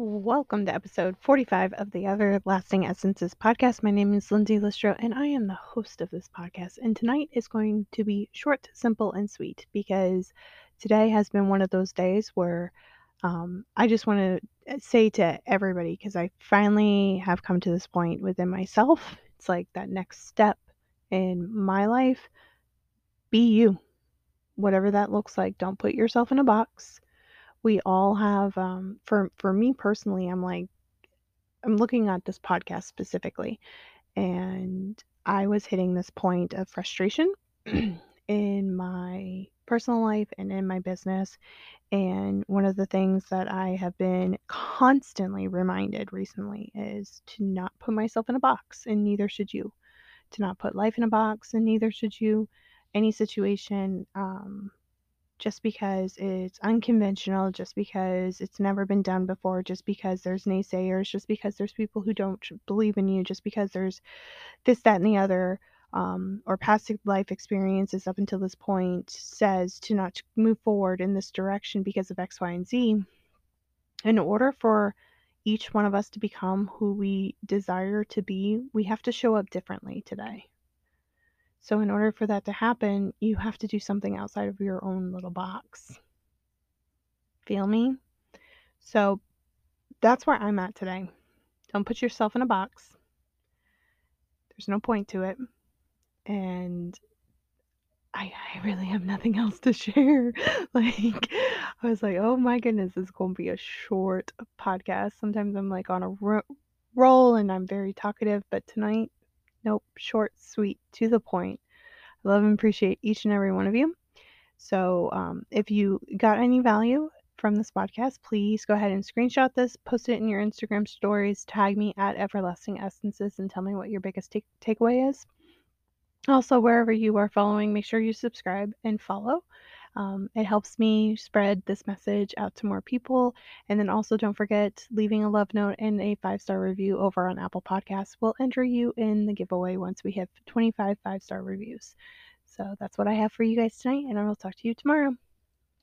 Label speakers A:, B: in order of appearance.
A: Welcome to episode 45 of the Everlasting Essences podcast. My name is Lindsay Listro, and I am the host of this podcast. And tonight is going to be short, simple, and sweet because today has been one of those days where um, I just want to uh, say to everybody because I finally have come to this point within myself. It's like that next step in my life. Be you, whatever that looks like. Don't put yourself in a box we all have um, for for me personally i'm like i'm looking at this podcast specifically and i was hitting this point of frustration in my personal life and in my business and one of the things that i have been constantly reminded recently is to not put myself in a box and neither should you. To not put life in a box and neither should you. Any situation um, just because it's unconventional, just because it's never been done before, just because there's naysayers, just because there's people who don't believe in you, just because there's this, that, and the other, um, or past life experiences up until this point says to not move forward in this direction because of X, Y, and Z. In order for each one of us to become who we desire to be, we have to show up differently today. So, in order for that to happen, you have to do something outside of your own little box. Feel me? So, that's where I'm at today. Don't put yourself in a box. There's no point to it. And I, I really have nothing else to share. like, I was like, oh my goodness, this is going to be a short podcast. Sometimes I'm like on a ro- roll and I'm very talkative, but tonight Nope, short, sweet, to the point. I love and appreciate each and every one of you. So, um, if you got any value from this podcast, please go ahead and screenshot this, post it in your Instagram stories, tag me at Everlasting Essences, and tell me what your biggest take- takeaway is. Also, wherever you are following, make sure you subscribe and follow. Um, it helps me spread this message out to more people. And then also, don't forget leaving a love note and a five star review over on Apple Podcasts. We'll enter you in the giveaway once we have 25 five star reviews. So that's what I have for you guys tonight, and I will talk to you tomorrow.